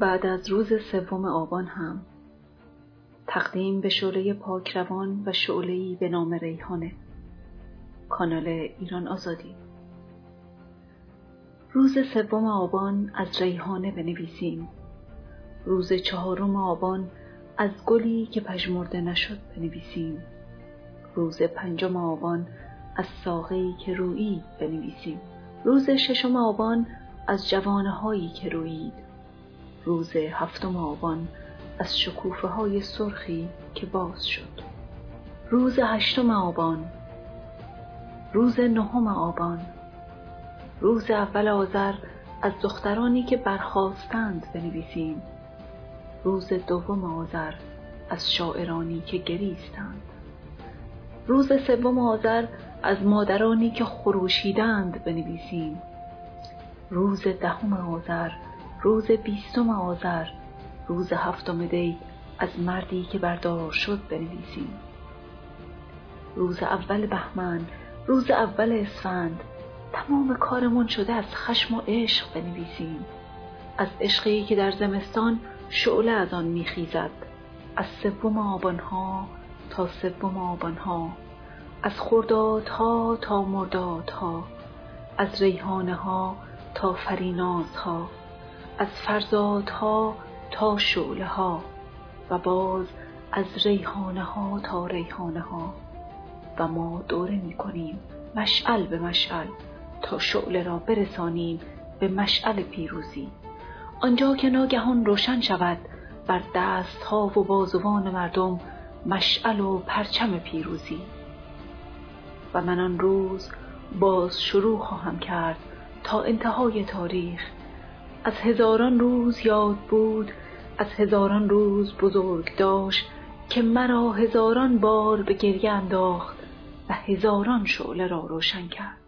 بعد از روز سوم آبان هم تقدیم به شعله پاک روان و شعله‌ای به نام ریحانه کانال ایران آزادی. روز سوم آبان از ریحانه بنویسیم. روز چهارم آبان از گلی که پژمرده نشد بنویسیم. روز پنجم آبان از ساقه‌ای که رویید بنویسیم. روز ششم آبان از جوانه هایی که رویید. روز هفتم آبان از شکوفه های سرخی که باز شد. روز هشتم آبان روز نهم آبان روز اول آذر از دخترانی که برخواستند بنویسیم. روز دوم آذر از شاعرانی که گریستند. روز سوم آذر از مادرانی که خروشیدند بنویسیم. روز دهم آذر روز بیستم آذر روز هفتم دی از مردی که بردار شد بنویسیم. روز اول بهمن روز اول اسفند تمام کارمون شده از خشم و عشق بنویسیم. از عشقی که در زمستان شعله از آن میخیزد. از سوم آبانها تا سوم آبانها. از خردادها تا مردادها. از ریحانه ها تا فرینازها. از فرزادها تا شعله ها و باز از ریحانه ها تا ریحانه ها و ما دوره می کنیم مشعل به مشعل تا شعله را برسانیم به مشعل پیروزی. آنجا که ناگهان روشن شود بر دست ها و بازوان مردم مشعل و پرچم پیروزی. و من آن روز باز شروع خواهم کرد تا انتهای تاریخ از هزاران روز یاد بود از هزاران روز بزرگ داشت که مرا هزاران بار به گریه انداخت و هزاران شعله را روشن کرد.